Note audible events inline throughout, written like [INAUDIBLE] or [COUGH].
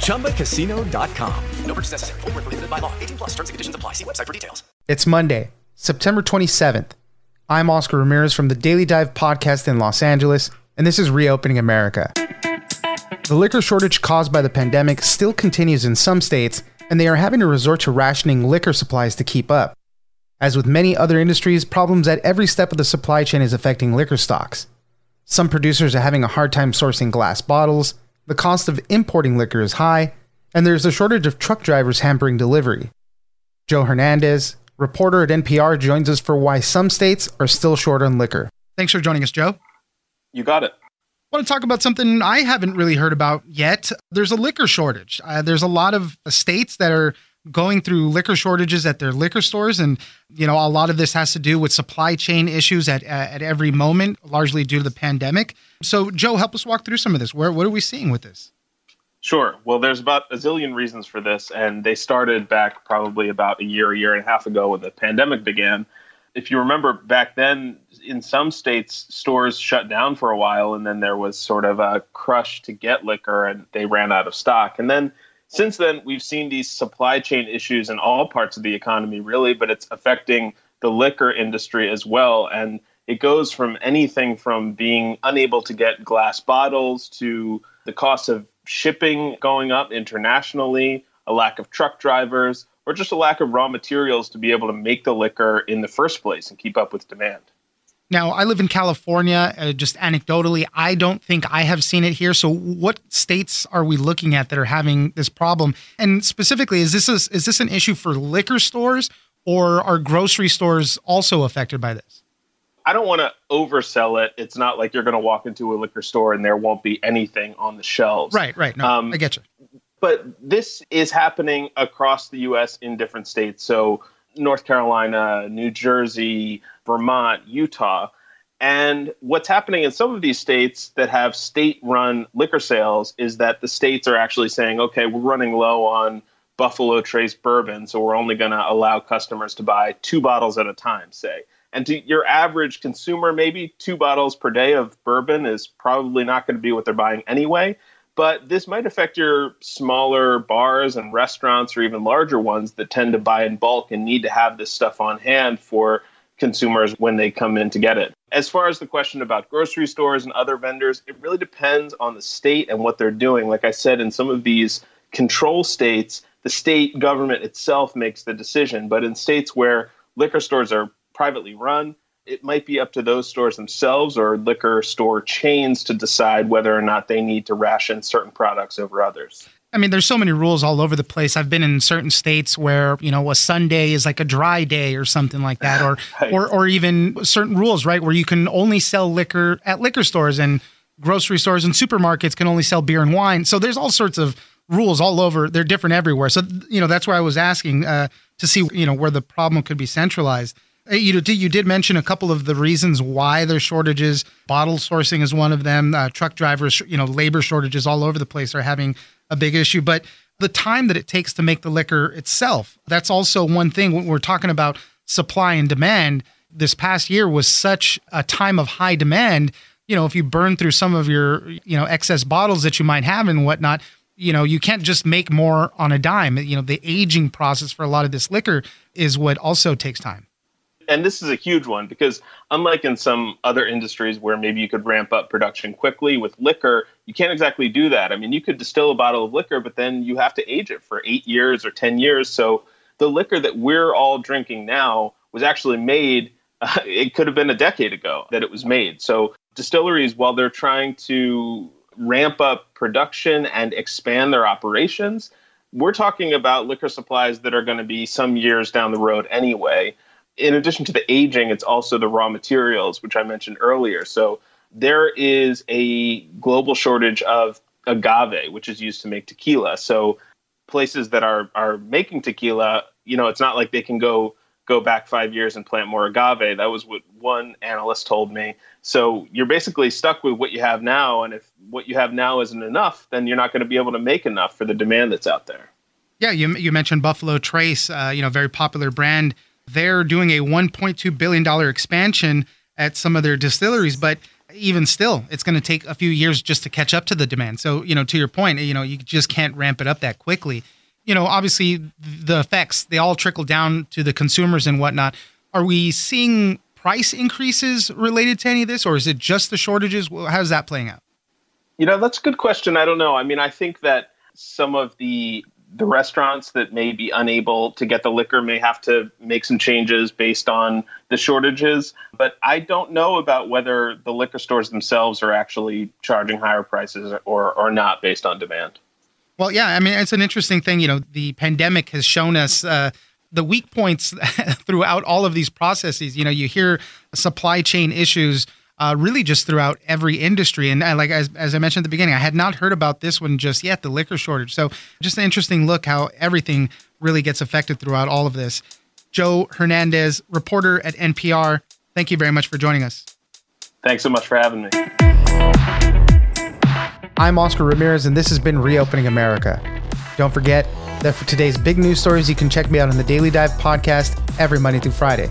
ChumbaCasino.com. No purchase necessary. Full prohibited by law. 18 plus terms and conditions apply. See website for details. It's Monday, September 27th. I'm Oscar Ramirez from the Daily Dive podcast in Los Angeles, and this is Reopening America. The liquor shortage caused by the pandemic still continues in some states, and they are having to resort to rationing liquor supplies to keep up. As with many other industries, problems at every step of the supply chain is affecting liquor stocks. Some producers are having a hard time sourcing glass bottles, the cost of importing liquor is high, and there's a shortage of truck drivers hampering delivery. Joe Hernandez, reporter at NPR, joins us for why some states are still short on liquor. Thanks for joining us, Joe. You got it. I want to talk about something I haven't really heard about yet. There's a liquor shortage. Uh, there's a lot of states that are going through liquor shortages at their liquor stores and you know a lot of this has to do with supply chain issues at at every moment largely due to the pandemic so joe help us walk through some of this where what are we seeing with this Sure. Well, there's about a zillion reasons for this, and they started back probably about a year, a year and a half ago when the pandemic began. If you remember back then, in some states, stores shut down for a while, and then there was sort of a crush to get liquor, and they ran out of stock. And then since then, we've seen these supply chain issues in all parts of the economy, really, but it's affecting the liquor industry as well. And it goes from anything from being unable to get glass bottles to the cost of shipping going up internationally, a lack of truck drivers, or just a lack of raw materials to be able to make the liquor in the first place and keep up with demand. Now, I live in California. Uh, just anecdotally, I don't think I have seen it here. So, what states are we looking at that are having this problem? And specifically, is this a, is this an issue for liquor stores, or are grocery stores also affected by this? I don't want to oversell it. It's not like you're going to walk into a liquor store and there won't be anything on the shelves. Right, right. No, um, I get you. But this is happening across the U.S. in different states. So, North Carolina, New Jersey, Vermont, Utah. And what's happening in some of these states that have state run liquor sales is that the states are actually saying, okay, we're running low on Buffalo Trace bourbon, so we're only going to allow customers to buy two bottles at a time, say. And to your average consumer, maybe two bottles per day of bourbon is probably not going to be what they're buying anyway. But this might affect your smaller bars and restaurants or even larger ones that tend to buy in bulk and need to have this stuff on hand for consumers when they come in to get it. As far as the question about grocery stores and other vendors, it really depends on the state and what they're doing. Like I said, in some of these control states, the state government itself makes the decision. But in states where liquor stores are privately run, it might be up to those stores themselves or liquor store chains to decide whether or not they need to ration certain products over others. I mean, there's so many rules all over the place. I've been in certain states where you know a Sunday is like a dry day or something like that, or [LAUGHS] right. or or even certain rules, right, where you can only sell liquor at liquor stores and grocery stores and supermarkets can only sell beer and wine. So there's all sorts of rules all over. They're different everywhere. So you know that's why I was asking uh, to see you know where the problem could be centralized. You did you did mention a couple of the reasons why there's shortages. Bottle sourcing is one of them. Uh, truck drivers, you know, labor shortages all over the place are having a big issue. But the time that it takes to make the liquor itself. That's also one thing when we're talking about supply and demand. This past year was such a time of high demand. You know, if you burn through some of your, you know, excess bottles that you might have and whatnot, you know, you can't just make more on a dime. You know, the aging process for a lot of this liquor is what also takes time and this is a huge one because unlike in some other industries where maybe you could ramp up production quickly with liquor you can't exactly do that. I mean you could distill a bottle of liquor but then you have to age it for eight years or ten years. So the liquor that we're all drinking now was actually made uh, [LAUGHS] it could have been a decade ago that it was made. So distilleries while they're trying to ramp up production and expand their operations we're talking about liquor supplies that are going to be some years down the road anyway in addition to the aging, it's also the raw materials, which I mentioned earlier. So there is a global shortage of agave, which is used to make tequila. So places that are are making tequila, you know, it's not like they can go go back five years and plant more agave. That was what one analyst told me. So you're basically stuck with what you have now, and if what you have now isn't enough, then you're not going to be able to make enough for the demand that's out there. Yeah, you you mentioned Buffalo Trace, uh, you know, very popular brand they're doing a 1.2 billion dollar expansion at some of their distilleries, but even still, it's going to take a few years just to catch up to the demand. So, you know, to your point, you know, you just can't ramp it up that quickly. You know, obviously the effects they all trickle down to the consumers and whatnot. Are we seeing price increases related to any of this, or is it just the shortages? How's that playing out? You know, that's a good question. I don't know. I mean, I think that some of the the restaurants that may be unable to get the liquor may have to make some changes based on the shortages. But I don't know about whether the liquor stores themselves are actually charging higher prices or, or not based on demand. Well, yeah, I mean, it's an interesting thing. You know, the pandemic has shown us. Uh, the weak points [LAUGHS] throughout all of these processes. You know, you hear supply chain issues uh, really just throughout every industry. And uh, like as, as I mentioned at the beginning, I had not heard about this one just yet, the liquor shortage. So just an interesting look how everything really gets affected throughout all of this. Joe Hernandez, reporter at NPR, thank you very much for joining us. Thanks so much for having me. I'm Oscar Ramirez, and this has been Reopening America. Don't forget that for today's big news stories, you can check me out on the Daily Dive podcast every Monday through Friday.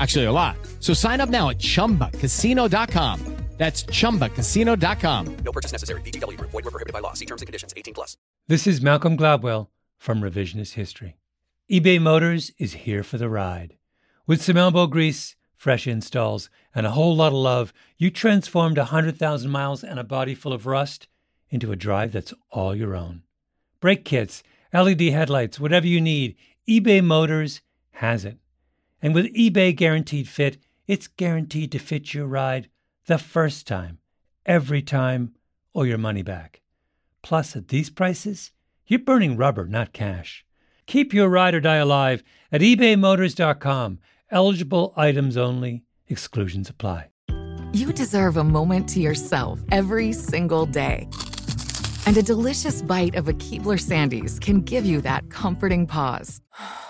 Actually, a lot. So sign up now at ChumbaCasino.com. That's ChumbaCasino.com. No purchase necessary. VGW. Void were prohibited by law. See terms and conditions. 18 plus. This is Malcolm Gladwell from Revisionist History. eBay Motors is here for the ride. With some elbow grease, fresh installs, and a whole lot of love, you transformed 100,000 miles and a body full of rust into a drive that's all your own. Brake kits, LED headlights, whatever you need, eBay Motors has it. And with eBay Guaranteed Fit, it's guaranteed to fit your ride the first time, every time, or your money back. Plus, at these prices, you're burning rubber, not cash. Keep your ride or die alive at ebaymotors.com. Eligible items only, exclusions apply. You deserve a moment to yourself every single day. And a delicious bite of a Keebler Sandies can give you that comforting pause. [SIGHS]